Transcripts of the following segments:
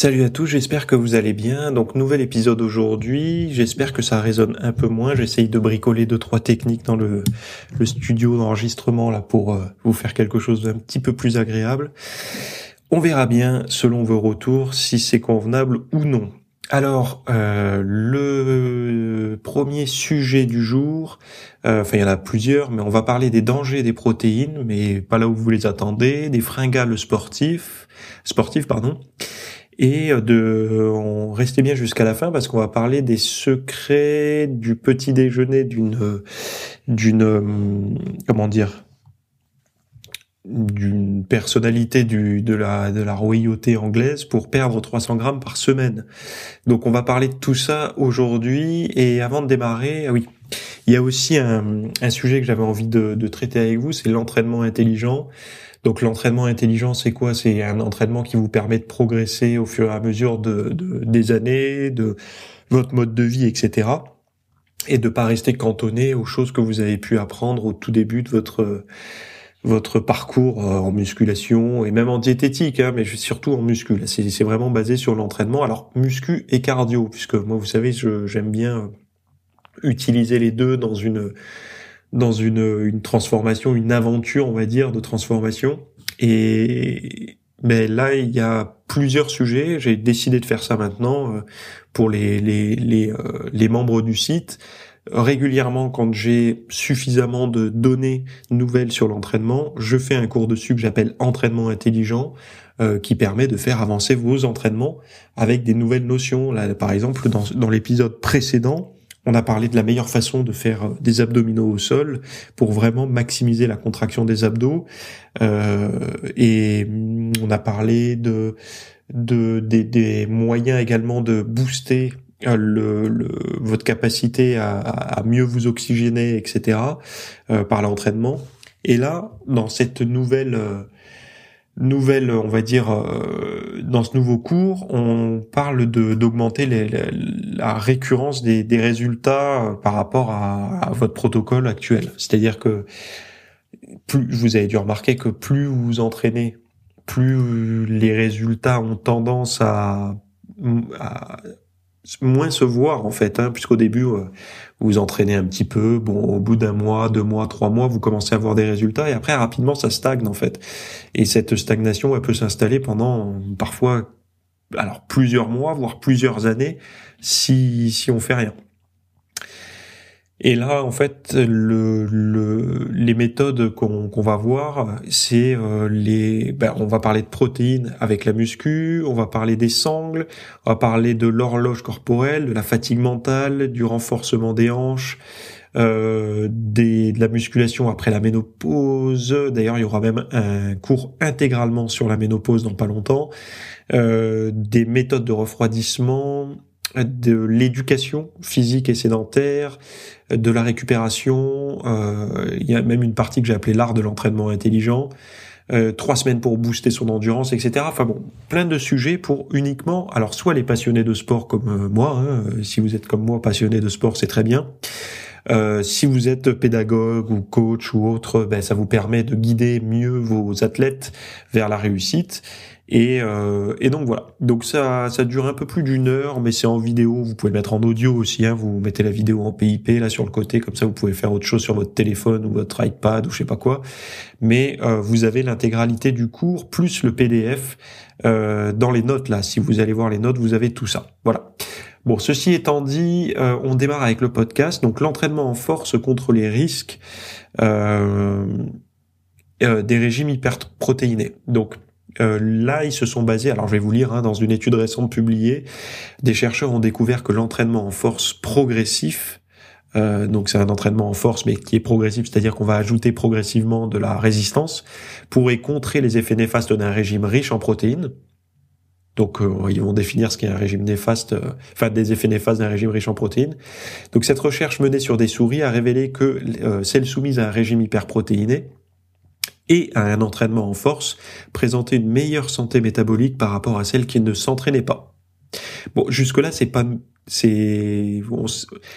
Salut à tous, j'espère que vous allez bien. Donc nouvel épisode aujourd'hui, j'espère que ça résonne un peu moins. J'essaye de bricoler deux trois techniques dans le, studio d'enregistrement là pour euh, vous faire quelque chose d'un petit peu plus agréable. On verra bien selon vos retours si c'est convenable ou non. Alors euh, le premier sujet du jour, euh, enfin il y en a plusieurs, mais on va parler des dangers des protéines, mais pas là où vous les attendez, des fringales sportifs, sportifs pardon et de on bien jusqu'à la fin parce qu'on va parler des secrets du petit déjeuner d'une d'une comment dire d'une personnalité du, de la de la royauté anglaise pour perdre 300 grammes par semaine. Donc on va parler de tout ça aujourd'hui et avant de démarrer, ah oui, il y a aussi un, un sujet que j'avais envie de, de traiter avec vous, c'est l'entraînement intelligent. Donc l'entraînement intelligent, c'est quoi? C'est un entraînement qui vous permet de progresser au fur et à mesure de, des années, de votre mode de vie, etc. Et de pas rester cantonné aux choses que vous avez pu apprendre au tout début de votre votre parcours euh, en musculation et même en diététique, hein, mais surtout en muscu. C'est vraiment basé sur l'entraînement. Alors muscu et cardio, puisque moi, vous savez, j'aime bien utiliser les deux dans une dans une, une transformation, une aventure, on va dire, de transformation. Et mais ben là, il y a plusieurs sujets. J'ai décidé de faire ça maintenant euh, pour les les les, euh, les membres du site. Régulièrement, quand j'ai suffisamment de données nouvelles sur l'entraînement, je fais un cours dessus que j'appelle entraînement intelligent, euh, qui permet de faire avancer vos entraînements avec des nouvelles notions. Là, par exemple, dans, dans l'épisode précédent, on a parlé de la meilleure façon de faire euh, des abdominaux au sol pour vraiment maximiser la contraction des abdos. Euh, et mm, on a parlé de, de des, moyens également de booster euh, votre capacité à, mieux vous oxygéner, etc. par l'entraînement. Et là, dans cette nouvelle nouvelle, on va dire, euh, dans ce nouveau cours, on parle de d'augmenter la récurrence des, des résultats euh, par rapport à, votre protocole actuel. C'est-à-dire que plus vous avez dû remarquer que plus vous vous entraînez, plus les résultats ont tendance à, à moins se voir en fait, hein, puisqu'au début euh, vous entraînez un petit peu, bon au bout d'un mois, deux mois, trois mois, vous commencez à voir des résultats et après rapidement ça stagne en fait. Et cette stagnation elle peut s'installer pendant parfois alors plusieurs mois, voire plusieurs années si si on fait rien. Et là, en fait, le, le les méthodes qu'on va voir, c'est euh, les. Ben, on va parler de protéines avec la muscu, on va parler des sangles, on va parler de l'horloge corporelle, de la fatigue mentale, du renforcement des hanches, euh, des, de la musculation après la ménopause. D'ailleurs, il y aura même un cours intégralement sur la ménopause dans pas longtemps. Euh, des méthodes de refroidissement, de l'éducation physique et sédentaire, de la récupération. Euh, il y a même une partie que j'ai appelée l'art de l'entraînement intelligent. Euh, trois semaines pour booster son endurance, etc. Enfin bon, plein de sujets pour uniquement, alors soit les passionnés de sport comme euh, moi, hein, si vous êtes comme moi passionné de sport, c'est très bien. Euh, si vous êtes pédagogue ou coach ou autre, ben, ça vous permet de guider mieux vos athlètes vers la réussite. Et, euh, et donc voilà. Donc ça, ça dure un peu plus d'une heure, mais c'est en vidéo. Vous pouvez le mettre en audio aussi. Hein. Vous mettez la vidéo en PIP là sur le côté, comme ça vous pouvez faire autre chose sur votre téléphone ou votre iPad ou je sais pas quoi. Mais euh, vous avez l'intégralité du cours plus le PDF euh, dans les notes là. Si vous allez voir les notes, vous avez tout ça. Voilà. Bon, ceci étant dit, euh, on démarre avec le podcast. Donc l'entraînement en force contre les risques euh, euh, des régimes hyperprotéinés. Donc euh, là, ils se sont basés, alors je vais vous lire, hein, dans une étude récente publiée, des chercheurs ont découvert que l'entraînement en force progressif, euh, donc c'est un entraînement en force mais qui est progressif, c'est-à-dire qu'on va ajouter progressivement de la résistance, pourrait contrer les effets néfastes d'un régime riche en protéines. Donc euh, ils vont définir ce qu'est un régime néfaste, euh, enfin des effets néfastes d'un régime riche en protéines. Donc cette recherche menée sur des souris a révélé que euh, celles soumises à un régime hyperprotéiné et à un entraînement en force présentaient une meilleure santé métabolique par rapport à celles qui ne s'entraînaient pas. Bon, jusque-là, c'est pas, c'est,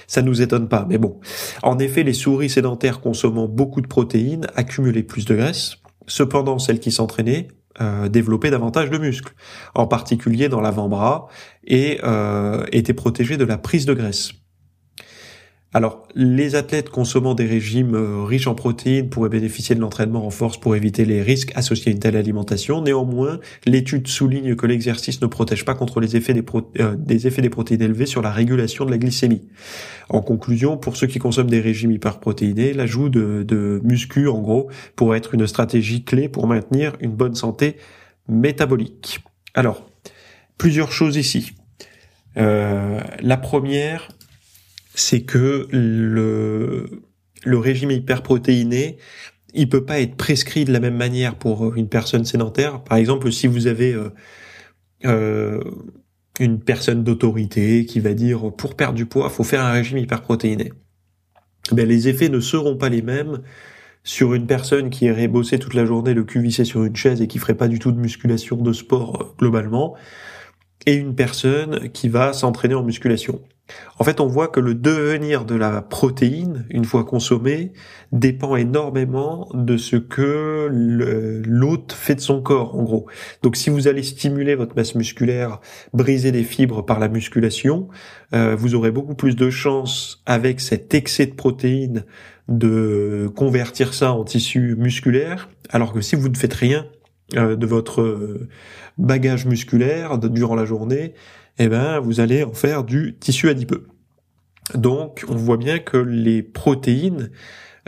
ça nous étonne pas, mais bon. En effet, les souris sédentaires consommant beaucoup de protéines accumulaient plus de graisse. Cependant, celles qui s'entraînaient euh, développaient davantage de muscles, en particulier dans l'avant-bras, et euh, étaient protégées de la prise de graisse. Alors, les athlètes consommant des régimes euh, riches en protéines pourraient bénéficier de l'entraînement en force pour éviter les risques associés à une telle alimentation. Néanmoins, l'étude souligne que l'exercice ne protège pas contre les effets des, euh, effets des protéines élevées sur la régulation de la glycémie. En conclusion, pour ceux qui consomment des régimes hyperprotéinés, l'ajout de, de muscu, en gros, pourrait être une stratégie clé pour maintenir une bonne santé métabolique. Alors, plusieurs choses ici. Euh, la première, c'est que le, régime hyperprotéiné, il peut pas être prescrit de la même manière pour une personne sédentaire. Par exemple, si vous avez euh, euh, une personne d'autorité qui va dire pour perdre du poids, faut faire un régime hyperprotéiné. Ben, les effets ne seront pas les mêmes sur une personne qui irait bosser toute la journée le cul vissé sur une chaise et qui ferait pas du tout de musculation de sport euh, globalement, et une personne qui va s'entraîner en musculation. En fait, on voit que le devenir de la protéine, une fois consommée, dépend énormément de ce que l'hôte fait de son corps, en gros. Donc, si vous allez stimuler votre masse musculaire, briser des fibres par la musculation, euh, vous aurez beaucoup plus de chances, avec cet excès de protéines, de convertir ça en tissu musculaire, alors que si vous ne faites rien euh, de votre bagage musculaire durant la journée, eh ben, vous allez en faire du tissu adipeux. Donc, on voit bien que les protéines,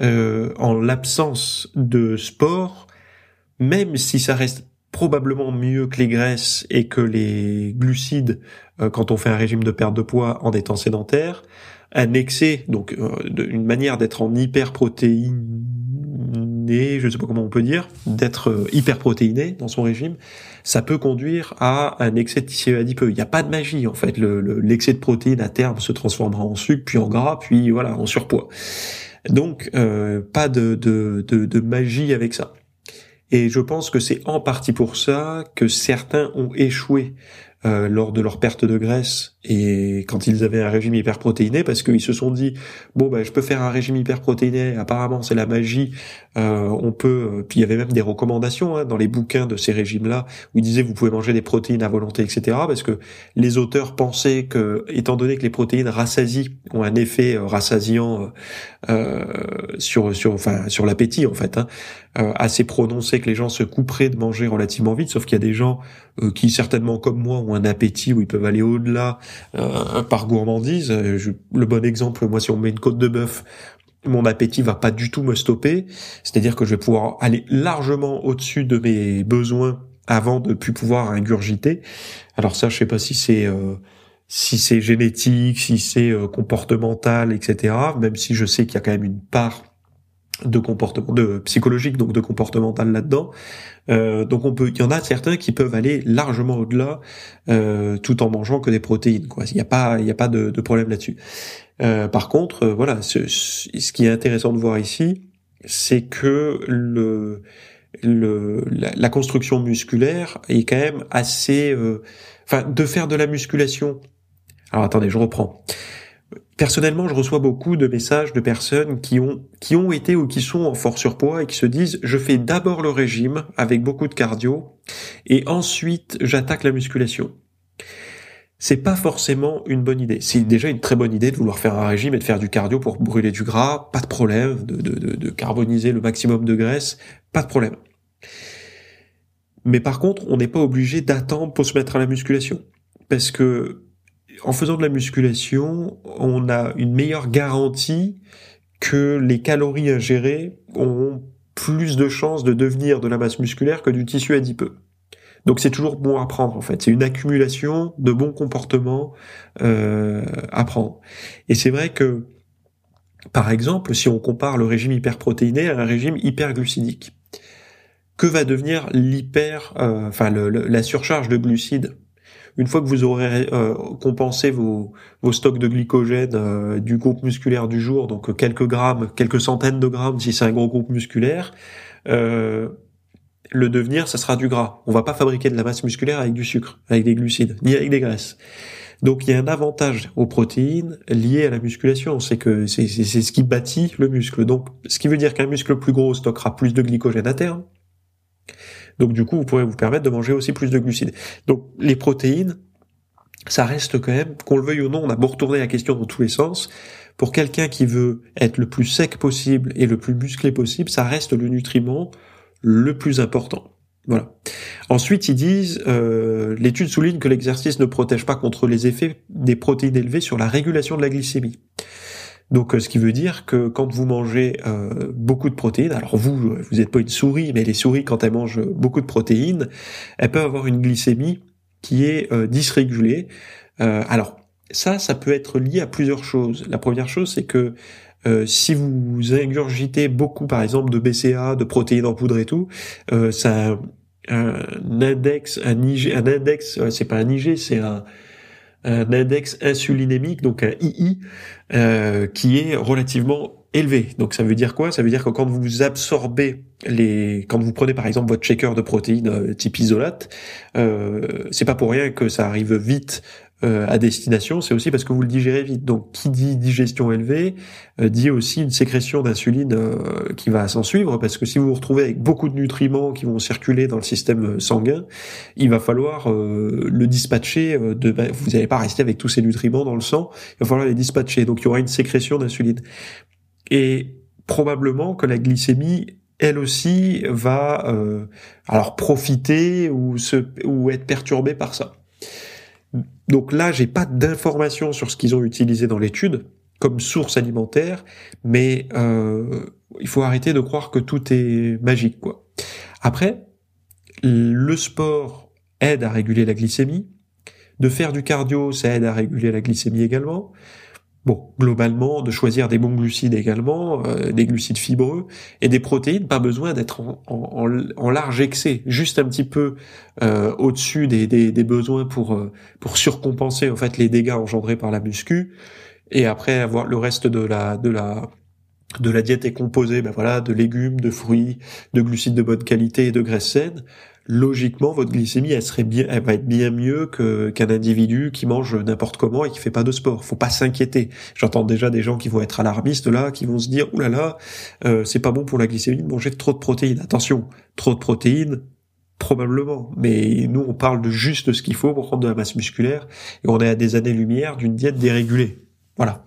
euh, en l'absence de sport, même si ça reste probablement mieux que les graisses et que les glucides euh, quand on fait un régime de perte de poids en étant sédentaire, un excès, donc euh, une manière d'être en hyperprotéine je sais pas comment on peut dire, d'être euh, hyperprotéiné dans son régime, ça peut conduire à un excès de tissu adipeux. Il n'y a pas de magie en fait. L'excès de protéines à terme se transformera en sucre, puis en gras, puis voilà, en surpoids. Donc euh, pas de magie avec ça. Et je pense que c'est en partie pour ça que certains ont échoué euh, lors de leur perte de graisse et quand ils avaient un régime hyperprotéiné parce qu'ils se sont dit bon ben je peux faire un régime hyperprotéiné apparemment c'est la magie euh, on peut euh, puis il y avait même des recommandations hein, dans les bouquins de ces régimes là où ils disaient vous pouvez manger des protéines à volonté etc parce que les auteurs pensaient que étant donné que les protéines rassasient ont un effet rassasiant sur sur enfin sur l'appétit en fait hein, assez prononcé que les gens se couperaient de manger relativement vite sauf qu'il y a des gens qui certainement comme moi ont un appétit où ils peuvent aller au-delà euh, par gourmandise. le bon exemple, moi, si on met une côte de bœuf, mon appétit va pas du tout me stopper. C'est-à-dire que je vais pouvoir aller largement au-dessus de mes besoins avant de plus pouvoir ingurgiter. Alors ça, je sais pas si c'est euh, si c'est génétique, si c'est euh, comportemental, etc. Même si je sais qu'il y a quand même une part de comportement, de psychologique, donc de comportemental là-dedans. Euh, donc on peut, il y en a certains qui peuvent aller largement au-delà, euh, tout en mangeant que des protéines. Quoi. Il n'y a pas, il y a pas de, de problème là-dessus. Euh, par contre, euh, voilà, ce, ce, qui est intéressant de voir ici, c'est que le, le, la, construction musculaire est quand même assez, euh, enfin, de faire de la musculation. Alors attendez, je reprends. Personnellement, je reçois beaucoup de messages de personnes qui ont, qui ont été ou qui sont en fort surpoids et qui se disent je fais d'abord le régime avec beaucoup de cardio et ensuite j'attaque la musculation. C'est pas forcément une bonne idée. C'est déjà une très bonne idée de vouloir faire un régime et de faire du cardio pour brûler du gras, pas de problème, de, de, de carboniser le maximum de graisse, pas de problème. Mais par contre, on n'est pas obligé d'attendre pour se mettre à la musculation. Parce que en faisant de la musculation, on a une meilleure garantie que les calories ingérées ont plus de chances de devenir de la masse musculaire que du tissu adipeux. Donc c'est toujours bon à prendre en fait. C'est une accumulation de bons comportements euh, à prendre. Et c'est vrai que, par exemple, si on compare le régime hyperprotéiné à un régime hyperglucidique, que va devenir l'hyper, euh, enfin la surcharge de glucides? Une fois que vous aurez euh, compensé vos, vos stocks de glycogène euh, du groupe musculaire du jour, donc quelques grammes, quelques centaines de grammes si c'est un gros groupe musculaire, euh, le devenir, ça sera du gras. On va pas fabriquer de la masse musculaire avec du sucre, avec des glucides, ni avec des graisses. Donc il y a un avantage aux protéines lié à la musculation, c'est que c'est ce qui bâtit le muscle. Donc ce qui veut dire qu'un muscle plus gros stockera plus de glycogène à terme. Donc du coup, vous pourrez vous permettre de manger aussi plus de glucides. Donc les protéines, ça reste quand même, qu'on le veuille ou non, on a beau retourner la question dans tous les sens, pour quelqu'un qui veut être le plus sec possible et le plus musclé possible, ça reste le nutriment le plus important. Voilà. Ensuite, ils disent, euh, l'étude souligne que l'exercice ne protège pas contre les effets des protéines élevées sur la régulation de la glycémie. Donc, euh, ce qui veut dire que quand vous mangez euh, beaucoup de protéines, alors vous, vous n'êtes pas une souris, mais les souris, quand elles mangent beaucoup de protéines, elles peuvent avoir une glycémie qui est dysrégulée. alors, ça, ça peut être lié à plusieurs choses. La première chose, c'est que si vous ingurgitez beaucoup, par exemple, de BCA, de protéines en poudre et tout, ça un index, un IG, un index, c'est pas un IG, c'est un, un index insulinémique, donc un II, euh, qui est relativement élevé. Donc ça veut dire quoi? Ça veut dire que quand vous absorbez les, quand vous prenez par exemple votre shaker de protéines euh, type isolate, euh, c'est pas pour rien que ça arrive vite euh, à destination, c'est aussi parce que vous le digérez vite. Donc, qui dit digestion élevée euh, dit aussi une sécrétion d'insuline euh, qui va s'en suivre, parce que si vous vous retrouvez avec beaucoup de nutriments qui vont circuler dans le système sanguin, il va falloir le dispatcher. De, bah, vous n'allez pas rester avec tous ces nutriments dans le sang, il va falloir les dispatcher. Donc, il y aura une sécrétion d'insuline. Et probablement que la glycémie elle aussi va alors profiter ou se ou être perturbée par ça. Donc là, j'ai pas d'informations sur ce qu'ils ont utilisé dans l'étude comme source alimentaire, mais euh, il faut arrêter de croire que tout est magique, quoi. Après, le sport aide à réguler la glycémie. De faire du cardio, ça aide à réguler la glycémie également. Bon, globalement, de choisir des bons glucides également, euh, des glucides fibreux et des protéines, pas besoin d'être en, large excès, juste un petit peu euh, au-dessus des, des, besoins pour euh, pour surcompenser en fait les dégâts engendrés par la muscu. Et après avoir le reste de la de la de la diète est composée, ben voilà, de légumes, de fruits, de glucides de bonne qualité et de graisses saines logiquement votre glycémie elle serait bien elle va être bien mieux que qu'un individu qui mange n'importe comment et qui fait pas de sport. Faut pas s'inquiéter. J'entends déjà des gens qui vont être alarmistes là qui vont se dire oulala là là, euh, c'est pas bon pour la glycémie de manger trop de protéines. Attention trop de protéines probablement. Mais nous on parle de juste ce qu'il faut pour prendre de la masse musculaire et on est à des années lumière d'une diète dérégulée. Voilà.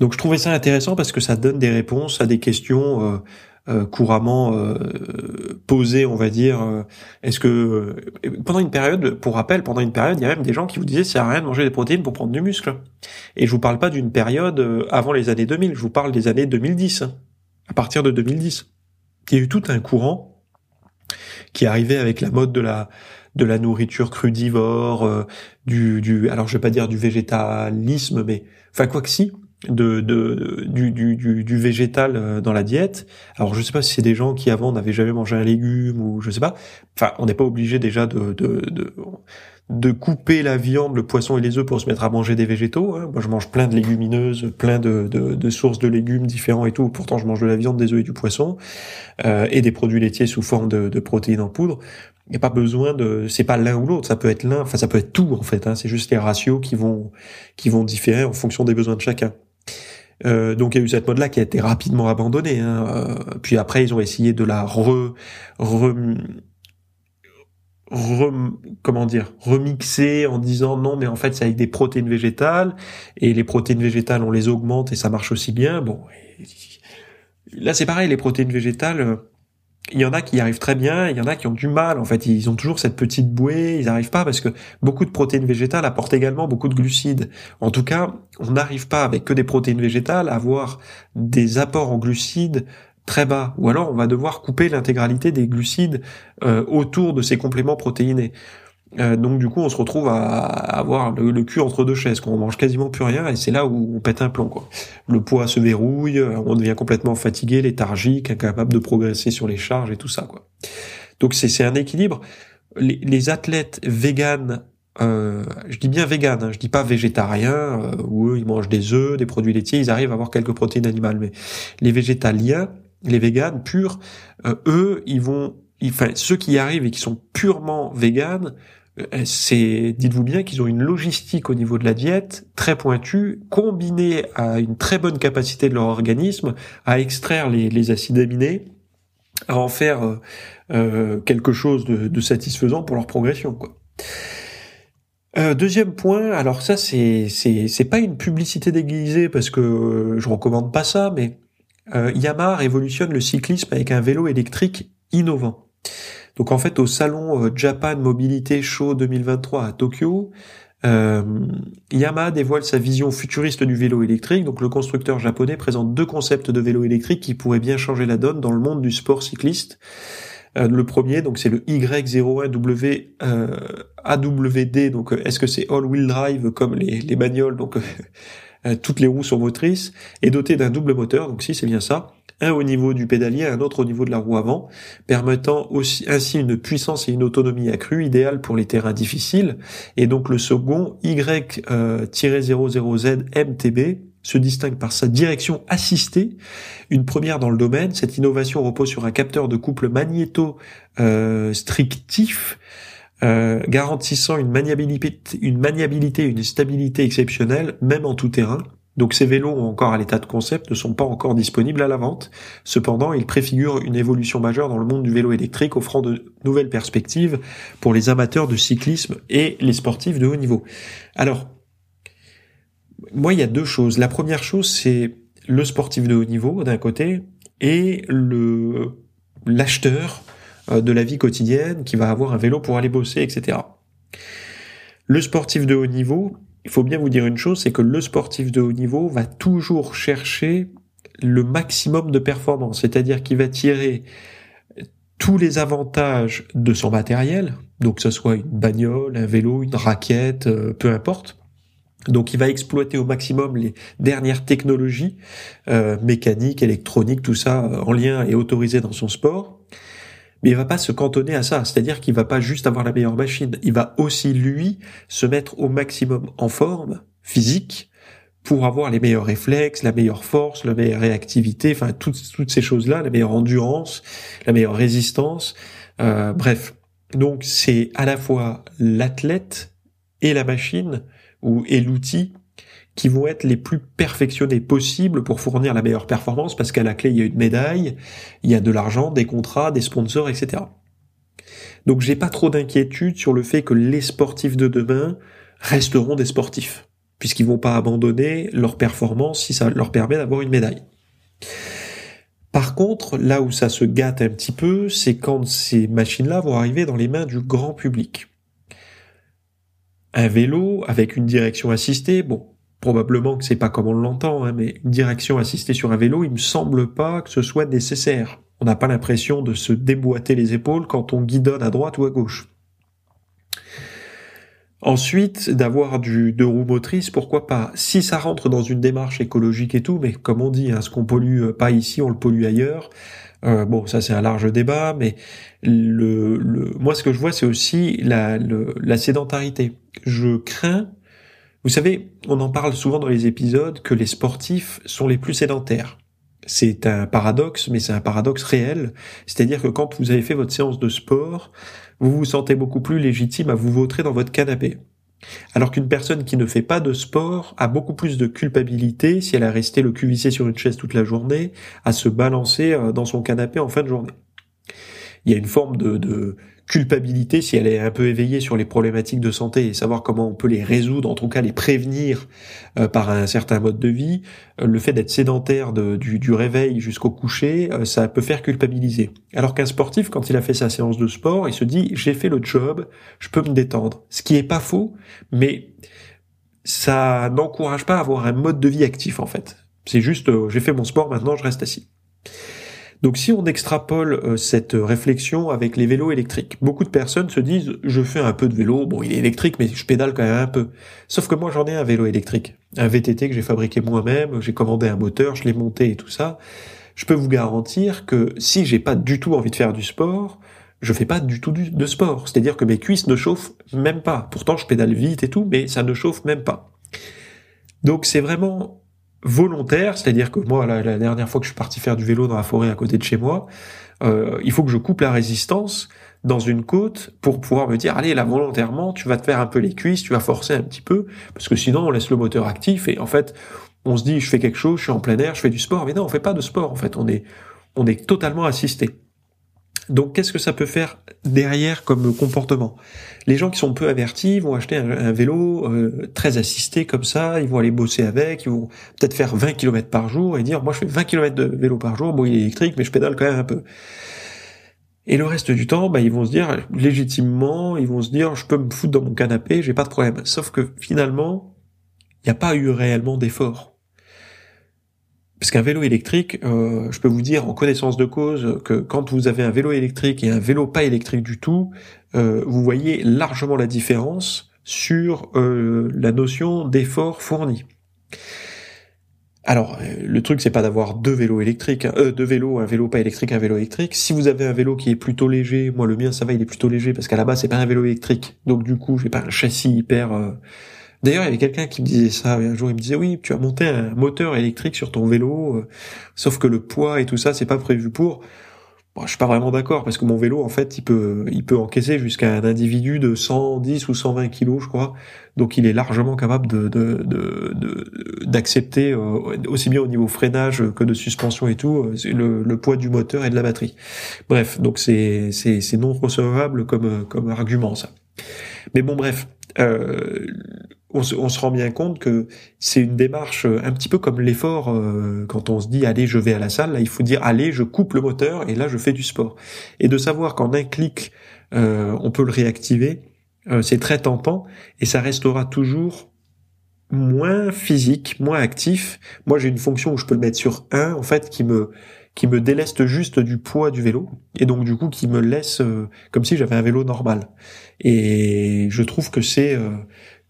Donc je trouvais ça intéressant parce que ça donne des réponses à des questions euh, euh, couramment euh, posé, on va dire. Euh, est-ce que pendant une période, pour rappel, pendant une période, il y a même des gens qui vous disaient c'est rien de manger des protéines pour prendre du muscle. Et je vous parle pas d'une période avant les années 2000, je vous parle des années 2010, à partir de 2010. Il y a eu tout un courant qui arrivait avec la mode de la de la nourriture crudivore, du, du alors je vais pas dire du végétalisme, mais enfin quoi que si, de, de du, du, du, végétal euh, dans la diète. Alors je sais pas si c'est des gens qui avant n'avaient jamais mangé un légume ou je sais pas. Enfin, on n'est pas obligé déjà de, de, de, de couper la viande, le poisson et les œufs pour se mettre à manger des végétaux. Hein. Moi, je mange plein de légumineuses, plein de, de, de, sources de légumes différents et tout. Pourtant, je mange de la viande, des œufs et du poisson euh, et des produits laitiers sous forme de, de protéines en poudre. Il n'y a pas besoin de, c'est pas l'un ou l'autre, ça peut être l'un, enfin ça peut être tout en fait. Hein. C'est juste les ratios qui vont qui vont différer en fonction des besoins de chacun. Euh, donc il y a eu cette mode-là qui a été rapidement abandonnée. Hein. Euh, puis après, ils ont essayé de la re, re, comment dire, remixer en disant non, mais en fait c'est avec des protéines végétales et les protéines végétales on les augmente et ça marche aussi bien. Bon, là c'est pareil, les protéines végétales euh, il y en a qui y arrivent très bien, il y en a qui ont du mal. En fait, ils ont toujours cette petite bouée, ils n'arrivent pas parce que beaucoup de protéines végétales apportent également beaucoup de glucides. En tout cas, on n'arrive pas avec que des protéines végétales à avoir des apports en glucides très bas. Ou alors, on va devoir couper l'intégralité des glucides euh, autour de ces compléments protéinés. Euh, donc du coup, on se retrouve à, avoir le, cul entre deux chaises, qu'on mange quasiment plus rien, et c'est là où on pète un plomb. Quoi. Le poids se verrouille, on devient complètement fatigué, léthargique, incapable de progresser sur les charges et tout ça. Quoi. Donc c'est un équilibre. Les, les athlètes véganes euh, je dis bien vegan, hein, je dis pas végétarien, euh, où eux ils mangent des œufs, des produits laitiers, ils arrivent à avoir quelques protéines animales, mais les végétaliens, les véganes purs, euh, eux ils vont, enfin ceux qui y arrivent et qui sont purement véganes, euh, c'est, dites-vous bien qu'ils ont une logistique au niveau de la diète très pointue, combinée à une très bonne capacité de leur organisme à extraire les, acides aminés, à en faire euh, quelque chose de, satisfaisant pour leur progression, quoi. Euh, deuxième point, alors ça c'est c'est c'est pas une publicité déguisée parce que euh, je recommande pas ça, mais euh, Yamaha révolutionne le cyclisme avec un vélo électrique innovant. Donc en fait au salon Japan Mobilité Show 2023 à Tokyo, Yamaha dévoile sa vision futuriste du vélo électrique. Donc le constructeur japonais présente deux concepts de vélo électrique qui pourraient bien changer la donne dans le monde du sport cycliste. Euh, le premier, donc c'est le Y01W euh, AWD. Donc euh, est-ce que c'est all-wheel drive comme les, les bagnoles Donc toutes les roues sont motrices et doté d'un double moteur. Donc si c'est bien ça, un au niveau du pédalier, un autre au niveau de la roue avant, permettant aussi ainsi une puissance et une autonomie accrue, idéale pour les terrains difficiles. Et donc le second Y-00Z MTB se distingue par sa direction assistée, une première dans le domaine. Cette innovation repose sur un capteur de couple magnéto-strictif, euh, garantissant une maniabilité, une maniabilité, une stabilité exceptionnelle, même en tout terrain. Donc ces vélos encore à l'état de concept ne sont pas encore disponibles à la vente. Cependant, ils préfigurent une évolution majeure dans le monde du vélo électrique, offrant de nouvelles perspectives pour les amateurs de cyclisme et les sportifs de haut niveau. Alors, moi, il y a deux choses. La première chose, c'est le sportif de haut niveau d'un côté et le l'acheteur euh, de la vie quotidienne qui va avoir un vélo pour aller bosser, etc. Le sportif de haut niveau, il faut bien vous dire une chose, c'est que le sportif de haut niveau va toujours chercher le maximum de performance, c'est-à-dire qu'il va tirer tous les avantages de son matériel, donc que ce soit une bagnole, un vélo, une raquette, euh, peu importe, donc il va exploiter au maximum les dernières technologies euh, mécaniques, électroniques, tout ça euh, en lien et autorisé dans son sport. Mais il va pas se cantonner à ça, c'est-à-dire qu'il va pas juste avoir la meilleure machine, il va aussi lui se mettre au maximum en forme physique pour avoir les meilleurs réflexes, la meilleure force, la meilleure réactivité, enfin toutes, toutes ces choses-là, la meilleure endurance, la meilleure résistance, euh, bref. Donc c'est à la fois l'athlète et la machine ou et l'outil qui vont être les plus perfectionnés possibles pour fournir la meilleure performance parce qu'à la clé il y a une médaille, il y a de l'argent, des contrats, des sponsors, etc. Donc j'ai pas trop d'inquiétude sur le fait que les sportifs de demain resteront des sportifs puisqu'ils vont pas abandonner leur performance si ça leur permet d'avoir une médaille. Par contre, là où ça se gâte un petit peu, c'est quand ces machines-là vont arriver dans les mains du grand public un vélo avec une direction assistée, bon, probablement que c'est pas comme on l'entend, hein, mais une direction assistée sur un vélo, il me semble pas que ce soit nécessaire. On n'a pas l'impression de se déboîter les épaules quand on guidonne à droite ou à gauche. Ensuite, d'avoir du deux roues motrices, pourquoi pas? Si ça rentre dans une démarche écologique et tout, mais comme on dit, hein, ce qu'on pollue pas ici, on le pollue ailleurs. Euh, bon, ça c'est un large débat, mais le, le, moi ce que je vois c'est aussi la, la sédentarité. Je crains, vous savez, on en parle souvent dans les épisodes que les sportifs sont les plus sédentaires. C'est un paradoxe, mais c'est un paradoxe réel. C'est-à-dire que quand vous avez fait votre séance de sport, vous vous sentez beaucoup plus légitime à vous vautrer dans votre canapé. Alors qu'une personne qui ne fait pas de sport a beaucoup plus de culpabilité si elle a resté le cul vissé sur une chaise toute la journée, à se balancer euh, dans son canapé en fin de journée. Il y a une forme de, culpabilité si elle est un peu éveillée sur les problématiques de santé et savoir comment on peut les résoudre, en tout cas les prévenir euh, par un certain mode de vie. Euh, le fait d'être sédentaire du, du, réveil jusqu'au coucher, ça peut faire culpabiliser. Alors qu'un sportif, quand il a fait sa séance de sport, il se dit j'ai fait le job, je peux me détendre. Ce qui est pas faux, mais ça n'encourage pas à avoir un mode de vie actif en fait. C'est juste, euh, j'ai fait mon sport, maintenant je reste assis. Donc si on extrapole euh, cette réflexion avec les vélos électriques, beaucoup de personnes se disent je fais un peu de vélo, bon il est électrique mais je pédale quand même un peu. Sauf que moi j'en ai un vélo électrique, un VTT que j'ai fabriqué moi-même, j'ai commandé un moteur, je l'ai monté et tout ça. Je peux vous garantir que si j'ai pas du tout envie de faire du sport, je fais pas du tout de sport. C'est-à-dire que mes cuisses ne chauffent même pas. Pourtant, je pédale vite et tout, mais ça ne chauffe même pas. Donc c'est vraiment volontaire, c'est-à-dire que moi, la, dernière fois que je suis parti faire du vélo dans la forêt à côté de chez moi, euh, il faut que je coupe la résistance dans une côte pour pouvoir me dire, allez, là, volontairement, tu vas te faire un peu les cuisses, tu vas forcer un petit peu, parce que sinon, on laisse le moteur actif et en fait, on se dit, je fais quelque chose, je suis en plein air, je fais du sport, mais non, on fait pas de sport, en fait, on est, on est totalement assisté. Donc qu'est-ce que ça peut faire derrière comme comportement? Les gens qui sont peu avertis vont acheter un, vélo euh, très assisté comme ça, ils vont aller bosser avec, ils vont peut-être faire 20 km par jour et dire moi je fais 20 km de vélo par jour, bon il est électrique mais je pédale quand même un peu. Et le reste du temps, bah, ils vont se dire légitimement, ils vont se dire je peux me foutre dans mon canapé, j'ai pas de problème. Sauf que finalement, il n'y a pas eu réellement d'effort. Parce qu'un vélo électrique, euh, je peux vous dire en connaissance de cause que quand vous avez un vélo électrique et un vélo pas électrique du tout, euh, vous voyez largement la différence sur euh, la notion d'effort fourni. Alors, le truc, c'est pas d'avoir deux vélos électriques, hein, deux vélos, un vélo pas électrique, un vélo électrique. Si vous avez un vélo qui est plutôt léger, moi le mien, ça va, il est plutôt léger parce qu'à la base, c'est pas un vélo électrique. Donc du coup, j'ai pas un châssis hyper D'ailleurs, il y avait quelqu'un qui me disait ça. Un jour, il me disait oui, tu as monté un moteur électrique sur ton vélo, euh, sauf que le poids et tout ça, c'est pas prévu pour. Bon, je suis pas vraiment d'accord parce que mon vélo, en fait, il peut, il peut encaisser jusqu'à un individu de 110 ou 120 kilos, je crois. Donc, il est largement capable de, d'accepter euh, aussi bien au niveau freinage que de suspension et tout euh, le, le, poids du moteur et de la batterie. Bref, donc c'est, c'est, non recevable comme, comme argument ça. Mais bon, bref. On se, rend bien compte que c'est une démarche euh, un petit peu comme l'effort euh, quand on se dit allez je vais à la salle. Là il faut dire allez je coupe le moteur et là je fais du sport. Et de savoir qu'en un clic euh, on peut le réactiver c'est très tentant et ça restera toujours moins physique moins actif. Moi j'ai une fonction où je peux le mettre sur 1 en fait qui me qui me déleste juste du poids du vélo et donc du coup qui me laisse comme si j'avais un vélo normal. Et je trouve que c'est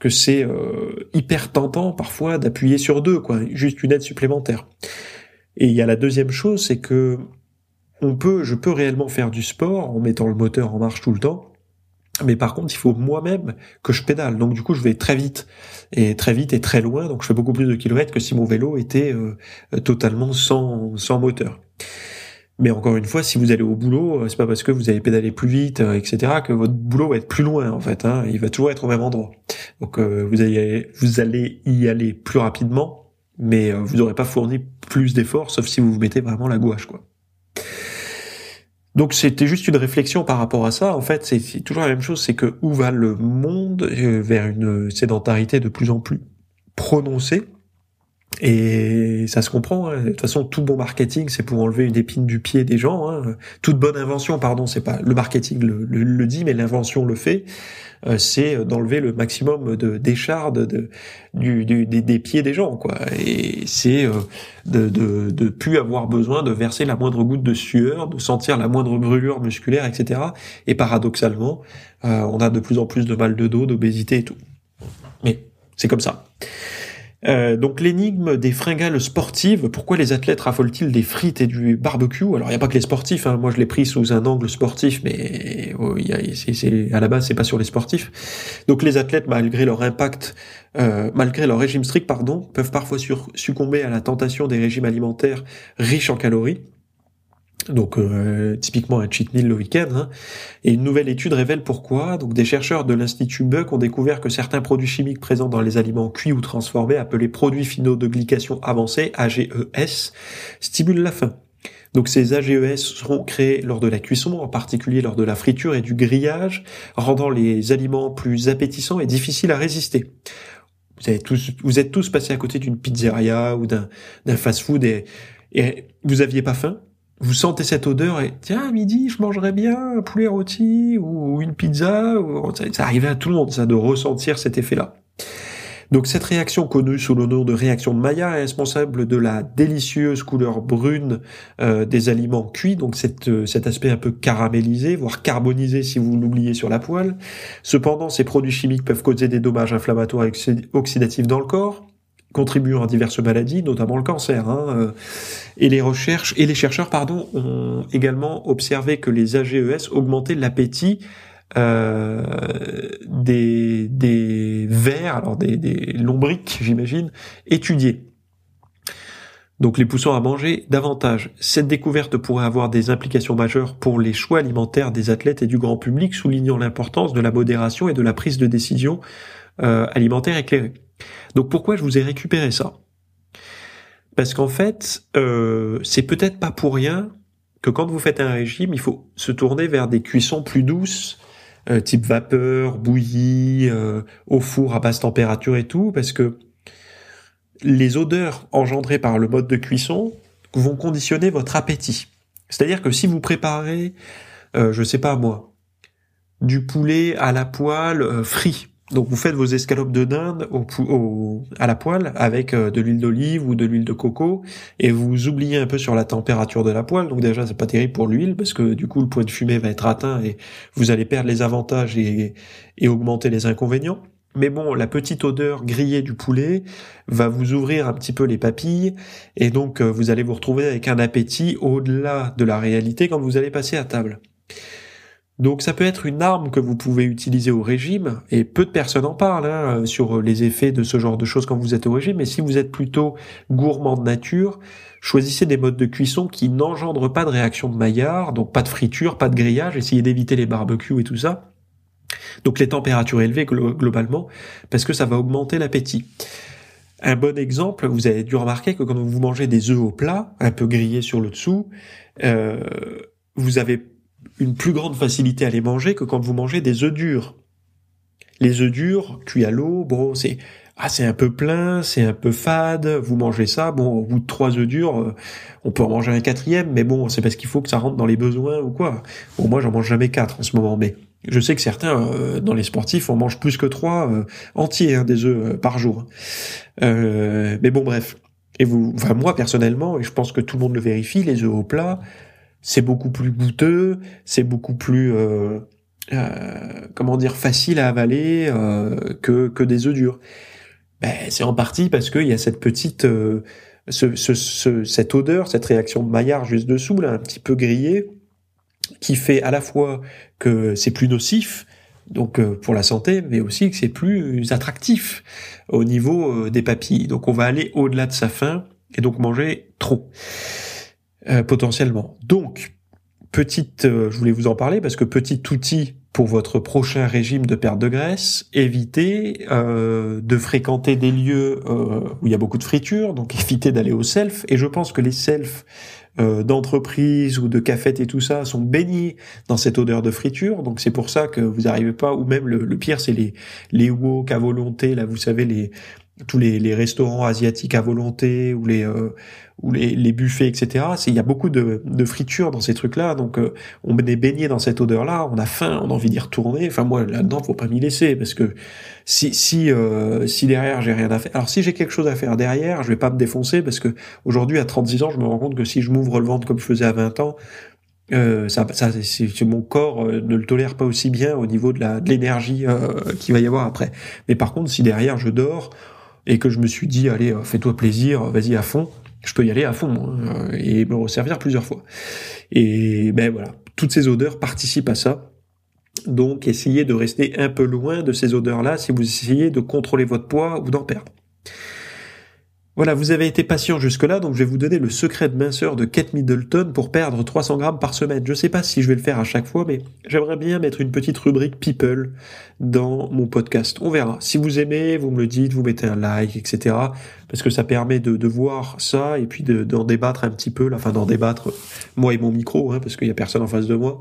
que c'est euh, hyper tentant parfois d'appuyer sur deux, quoi, juste une aide supplémentaire. Et il y a la deuxième chose, c'est que on peut, je peux réellement faire du sport en mettant le moteur en marche tout le temps, mais par contre, il faut moi-même que je pédale. Donc du coup, je vais très vite et très vite et très loin. Donc je fais beaucoup plus de kilomètres que si mon vélo était euh, totalement sans sans moteur. Mais encore une fois, si vous allez au boulot, euh, c'est pas parce que vous allez pédaler plus vite, euh, etc., que votre boulot va être plus loin en fait. Hein. Il va toujours être au même endroit. Donc euh, vous allez vous allez y aller plus rapidement, mais vous n'aurez pas fourni plus d'efforts, sauf si vous vous mettez vraiment la gouache, quoi. Donc c'était juste une réflexion par rapport à ça. En fait, c'est toujours la même chose, c'est que où va le monde vers une sédentarité de plus en plus prononcée et ça se comprend. Hein. De toute façon, tout bon marketing, c'est pour enlever une épine du pied des gens. Hein. Toute bonne invention, pardon, c'est pas le marketing le, dit, mais l'invention le fait. Euh, c'est d'enlever le maximum de d'échardes de, du, des, pieds des gens, quoi. Et c'est euh, de, de, de plus avoir besoin de verser la moindre goutte de sueur, de sentir la moindre brûlure musculaire, etc. Et paradoxalement, euh, on a de plus en plus de mal de dos, d'obésité et tout. Mais c'est comme ça. Euh, donc l'énigme des fringales sportives, pourquoi les athlètes raffolent-ils des frites et du barbecue? Alors il n'y a pas que les sportifs, hein. moi je l'ai pris sous un angle sportif, mais oh, à la base c'est pas sur les sportifs. Donc les athlètes, malgré leur impact, euh, malgré leur régime strict, pardon, peuvent parfois succomber à la tentation des régimes alimentaires riches en calories donc euh, typiquement un cheat meal le week-end. Hein. Et une nouvelle étude révèle pourquoi. Donc des chercheurs de l'institut Buck ont découvert que certains produits chimiques présents dans les aliments cuits ou transformés, appelés produits finaux de glycation avancée (AGES), stimulent la faim. Donc ces AGES seront créés lors de la cuisson, en particulier lors de la friture et du grillage, rendant les aliments plus appétissants et difficiles à résister. Vous, avez tous, vous êtes tous passés à côté d'une pizzeria ou d'un fast-food et, et vous aviez pas faim? Vous sentez cette odeur et tiens midi je mangerais bien un poulet rôti ou une pizza ou... ça, arrivait à tout le monde ça de ressentir cet effet là donc cette réaction connue sous le nom de réaction de Maillard est responsable de la délicieuse couleur brune euh, des aliments cuits, donc cette, euh, cet aspect un peu caramélisé, voire carbonisé si vous l'oubliez sur la poêle. Cependant, ces produits chimiques peuvent causer des dommages inflammatoires et oxydatifs dans le corps, contribuant à diverses maladies, notamment le cancer. Hein, euh, et les recherches et les chercheurs, pardon, ont également observé que les AGES augmentaient l'appétit euh, des, des vers, alors des, des lombriques, j'imagine, étudiés. Donc les poussant à manger davantage. Cette découverte pourrait avoir des implications majeures pour les choix alimentaires des athlètes et du grand public, soulignant l'importance de la modération et de la prise de décision euh, alimentaire éclairée. Donc pourquoi je vous ai récupéré ça? Parce qu'en fait, euh, c'est peut-être pas pour rien que quand vous faites un régime, il faut se tourner vers des cuissons plus douces, euh, type vapeur, bouillie, euh, au four à basse température et tout, parce que les odeurs engendrées par le mode de cuisson vont conditionner votre appétit. C'est-à-dire que si vous préparez, je sais pas moi, du poulet à la poêle frit, donc vous faites vos escalopes de dinde à la poêle avec euh, de l'huile d'olive ou de l'huile de coco et vous oubliez un peu sur la température de la poêle. Donc déjà c'est pas terrible pour l'huile parce que du coup le point de fumée va être atteint et vous allez perdre les avantages et, et augmenter les inconvénients. Mais bon, la petite odeur grillée du poulet va vous ouvrir un petit peu les papilles et donc euh, vous allez vous retrouver avec un appétit au-delà de la réalité quand vous allez passer à table. Donc ça peut être une arme que vous pouvez utiliser au régime, et peu de personnes en parlent hein, sur les effets de ce genre de choses quand vous êtes au régime, mais si vous êtes plutôt gourmand de nature, choisissez des modes de cuisson qui n'engendrent pas de réaction de Maillard, donc pas de friture, pas de grillage, essayez d'éviter les barbecues et tout ça. Donc les températures élevées globalement, parce que ça va augmenter l'appétit. Un bon exemple, vous avez dû remarquer que quand vous mangez des œufs au plat, un peu grillés sur le dessous, euh, vous avez une plus grande facilité à les manger que quand vous mangez des œufs durs. Les œufs durs, cuits à l'eau, bon, c'est ah c'est un peu plein, c'est un peu fade, vous mangez ça, bon au bout de trois œufs durs, euh, on peut en manger un quatrième, mais bon c'est parce qu'il faut que ça rentre dans les besoins ou quoi. Bon moi j'en mange jamais quatre en ce moment, mais je sais que certains euh, dans les sportifs on mange plus que trois euh, entiers hein, des œufs par jour. mais bon bref. Et vous, enfin moi personnellement, et je pense que tout le monde le vérifie, les œufs au plat, c'est beaucoup plus goûteux, c'est beaucoup plus euh, euh, comment dire facile à avaler euh, que que des œufs durs. Ben, c'est en partie parce qu'il y a cette petite ce, ce, cette odeur, cette réaction de Maillard juste dessous là, un petit peu grillée, qui fait à la fois que c'est plus nocif, donc pour la santé, mais aussi que c'est plus attractif au niveau des papilles. Donc on va aller au-delà de sa faim et donc manger trop. Euh, potentiellement. Donc, petite, euh, je voulais vous en parler parce que petit outil pour votre prochain régime de perte de graisse, évitez euh, de fréquenter des lieux où il y a beaucoup de friture, donc évitez d'aller au self. Et je pense que les selfs d'entreprise ou de cafettes et tout ça sont baignés dans cette odeur de friture. Donc c'est pour ça que vous n'arrivez pas, ou même le, pire, c'est les les wok à volonté. Là, vous savez les tous les, les restaurants asiatiques à volonté ou les ou les, les buffets, etc. Il y a beaucoup de, de friture dans ces trucs-là, donc euh, on est baigné dans cette odeur-là, on a faim, on a envie d'y retourner. Enfin moi là-dedans, faut pas m'y laisser parce que si si euh, si derrière j'ai rien à faire, alors si j'ai quelque chose à faire derrière, je vais pas me défoncer parce que aujourd'hui à 36 ans, je me rends compte que si je m'ouvre le ventre comme je faisais à 20 ans, euh, ça, ça c'est, mon corps euh, ne le tolère pas aussi bien au niveau de la de l'énergie euh, qu'il va y avoir après. Mais par contre, si derrière je dors et que je me suis dit allez fais-toi plaisir, vas-y à fond, je peux y aller à fond hein, et me resservir plusieurs fois. Et ben voilà, toutes ces odeurs participent à ça. Donc essayez de rester un peu loin de ces odeurs-là si vous essayez de contrôler votre poids ou d'en perdre. Voilà, vous avez été patient jusque-là, donc je vais vous donner le secret de minceur de Kate Middleton pour perdre 300 grammes par semaine. Je sais pas si je vais le faire à chaque fois, mais j'aimerais bien mettre une petite rubrique People dans mon podcast. On verra. Si vous aimez, vous me le dites, vous mettez un like, etc. Parce que ça permet de, voir ça et puis d'en débattre un petit peu, enfin d'en débattre, moi et mon micro, hein, parce qu'il y a personne en face de moi,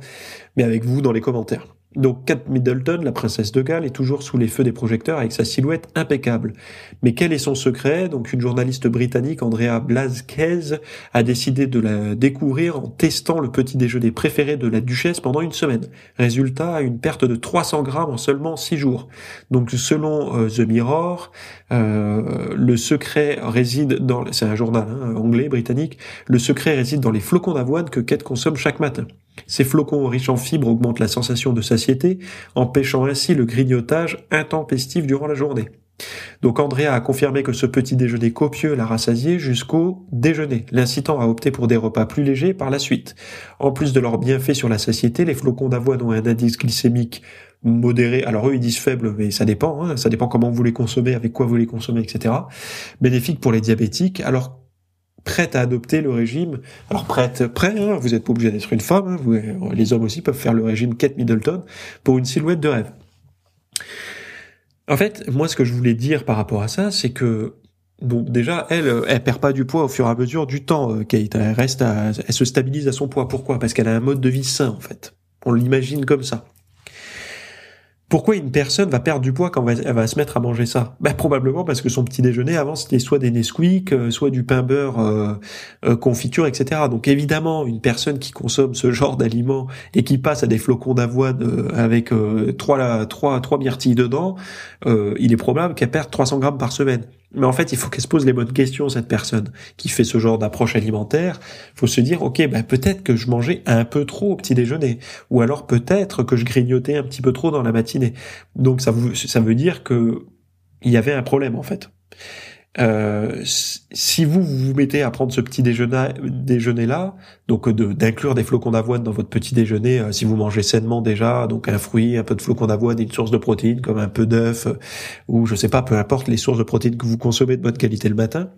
mais avec vous dans les commentaires. Donc Kate Middleton, la princesse de Galles, est toujours sous les feux des projecteurs avec sa silhouette impeccable. Mais quel est son secret? Donc une journaliste britannique, Andrea Blazquez, a décidé de la découvrir en testant le petit déjeuner préféré de la duchesse pendant une semaine. Résultat, une perte de 300 grammes en seulement 6 jours. Donc selon euh, The Mirror, euh, le secret réside dans... C'est un journal hein, anglais, britannique. Le secret réside dans les flocons d'avoine que Kate consomme chaque matin. Ces flocons riches en fibres augmentent la sensation de satiété, empêchant ainsi le grignotage intempestif durant la journée. Donc Andrea a confirmé que ce petit déjeuner copieux l'a rassasié jusqu'au déjeuner, l'incitant à opter pour des repas plus légers par la suite. En plus de leurs bienfaits sur la satiété, les flocons d'avoine ont un indice glycémique modéré. Alors eux, ils disent faible, mais ça dépend. Hein. ça dépend comment vous les consommez, avec quoi vous les consommez, etc. Bénéfique pour les diabétiques. Alors prête à adopter le régime. Alors prête, prêt, hein, vous n'êtes pas obligé d'être une femme, hein, vous, les hommes aussi peuvent faire le régime Kate Middleton pour une silhouette de rêve. En fait, moi ce que je voulais dire par rapport à ça, c'est que déjà elle elle perd pas du poids au fur et à mesure du temps euh, Kate, elle reste elle se stabilise à son poids. Pourquoi? Parce qu'elle a un mode de vie sain en fait. On l'imagine comme ça. Pourquoi une personne va perdre du poids quand elle va se mettre à manger ça? Ben, Probablement parce que son petit déjeuner avant c'était soit des Nesquik, euh, soit du pain beurre euh, euh, confiture, etc. Donc évidemment, une personne qui consomme ce genre d'aliments et qui passe à des flocons d'avoine avec trois, trois, trois myrtilles dedans, il est probable qu'elle perde 300 grammes par semaine. Mais en fait, il faut qu'elle se pose les bonnes questions, cette personne qui fait ce genre d'approche alimentaire. Il faut se dire, ok, ben peut-être que je mangeais un peu trop au petit déjeuner, ou alors peut-être que je grignotais un petit peu trop dans la matinée. Donc ça, ça veut dire que il y avait un problème en fait. Euh, si vous vous mettez à prendre ce petit déjeuner, là, donc d'inclure des flocons d'avoine dans votre petit déjeuner, euh, si vous mangez sainement déjà, donc un fruit, un peu de flocons d'avoine une source de protéines comme un peu d'œuf euh, ou je sais pas, peu importe les sources de protéines que vous consommez de bonne qualité le matin,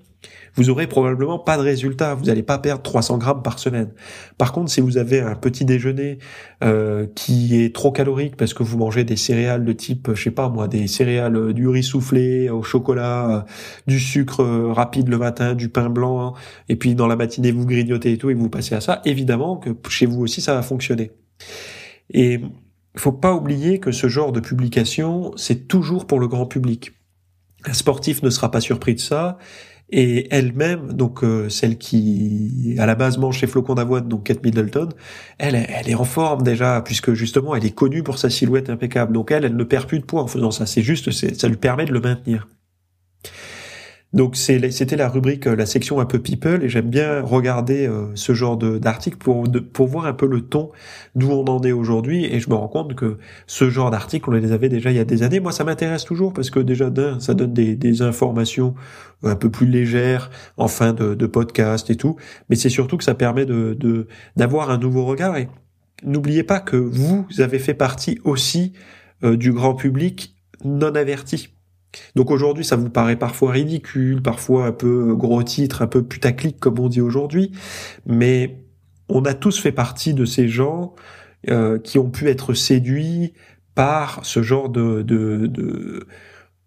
vous aurez probablement pas de résultat. Vous n'allez pas perdre 300 grammes par semaine. Par contre, si vous avez un petit déjeuner euh, qui est trop calorique parce que vous mangez des céréales de type, je sais pas moi, des céréales euh, du riz soufflé au chocolat, euh, du sucre rapide le matin, du pain blanc, hein, et puis dans la matinée vous grignotez et tout et vous passez à ça, évidemment que chez vous aussi ça va fonctionner. Et faut pas oublier que ce genre de publication, c'est toujours pour le grand public. Un sportif ne sera pas surpris de ça et elle-même, donc euh, celle qui à la base mange chez flocons d'avoine, donc Kate Middleton, elle, elle est en forme déjà puisque justement elle est connue pour sa silhouette impeccable. Donc elle, elle ne perd plus de poids en faisant ça. C'est juste, ça lui permet de le maintenir. Donc c'était la rubrique, euh, la section un peu people, et j'aime bien regarder euh, ce genre d'article pour, pour voir un peu le ton d'où on en est aujourd'hui, et je me rends compte que ce genre d'article, on les avait déjà il y a des années. Moi, ça m'intéresse toujours parce que déjà d'un, ça donne des, informations un peu plus légères en fin de, de podcast et tout, mais c'est surtout que ça permet de d'avoir un nouveau regard. Et n'oubliez pas que vous avez fait partie aussi euh, du grand public non averti. Donc aujourd'hui, ça vous paraît parfois ridicule, parfois un peu gros titre, un peu putaclic comme on dit aujourd'hui, mais on a tous fait partie de ces gens euh, qui ont pu être séduits par ce genre de, de,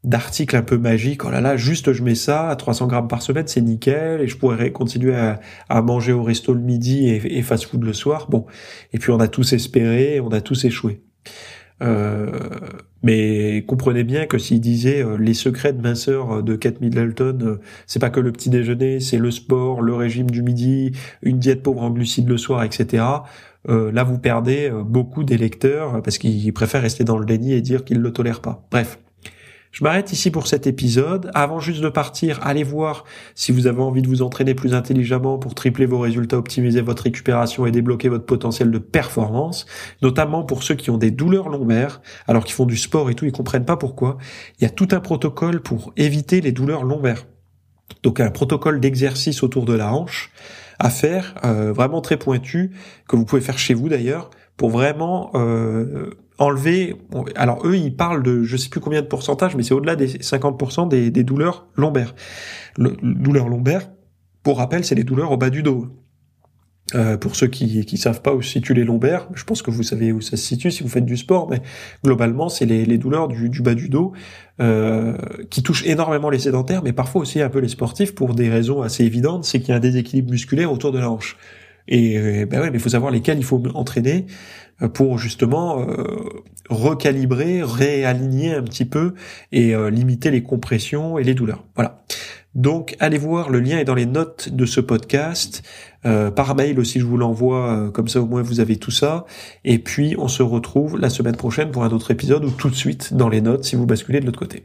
d'articles un peu magiques. Oh là là, juste je mets ça à 300 grammes par semaine, c'est nickel, et je pourrais continuer à, manger au resto le midi et, et fast-food le soir. Bon, et puis on a tous espéré, on a tous échoué. Euh, mais comprenez bien que s'il disait euh, les secrets de minceur de Kate Middleton, euh, c'est pas que le petit déjeuner, c'est le sport, le régime du midi, une diète pauvre en glucides le soir, etc. là, vous perdez beaucoup d'électeurs parce qu'ils préfèrent rester dans le déni et dire qu'ils le tolèrent pas. Bref. Je m'arrête ici pour cet épisode. Avant juste de partir, allez voir si vous avez envie de vous entraîner plus intelligemment pour tripler vos résultats, optimiser votre récupération et débloquer votre potentiel de performance, notamment pour ceux qui ont des douleurs lombaires, alors qu'ils font du sport et tout, ils comprennent pas pourquoi. Il y a tout un protocole pour éviter les douleurs lombaires. Donc un protocole d'exercice autour de la hanche à faire, euh, vraiment très pointu, que vous pouvez faire chez vous d'ailleurs, pour vraiment euh, enlever. Alors eux, ils parlent de je sais plus combien de pourcentage, mais c'est au-delà des 50% des, douleurs lombaires. Le, douleurs lombaires, pour rappel, c'est les douleurs au bas du dos. Euh, pour ceux qui qui savent pas où se situent les lombaires, je pense que vous savez où ça se situe si vous faites du sport, mais globalement c'est les, les douleurs du, du bas du dos euh, qui touchent énormément les sédentaires, mais parfois aussi un peu les sportifs pour des raisons assez évidentes, c'est qu'il y a un déséquilibre musculaire autour de la hanche. Et euh, ben ouais, mais il faut savoir lesquels il faut entraîner pour justement euh, recalibrer, réaligner un petit peu et euh, limiter les compressions et les douleurs. Voilà. Donc allez voir, le lien est dans les notes de ce podcast. Euh, par mail aussi, je vous l'envoie, comme ça au moins vous avez tout ça. Et puis on se retrouve la semaine prochaine pour un autre épisode ou tout de suite dans les notes si vous basculez de l'autre côté.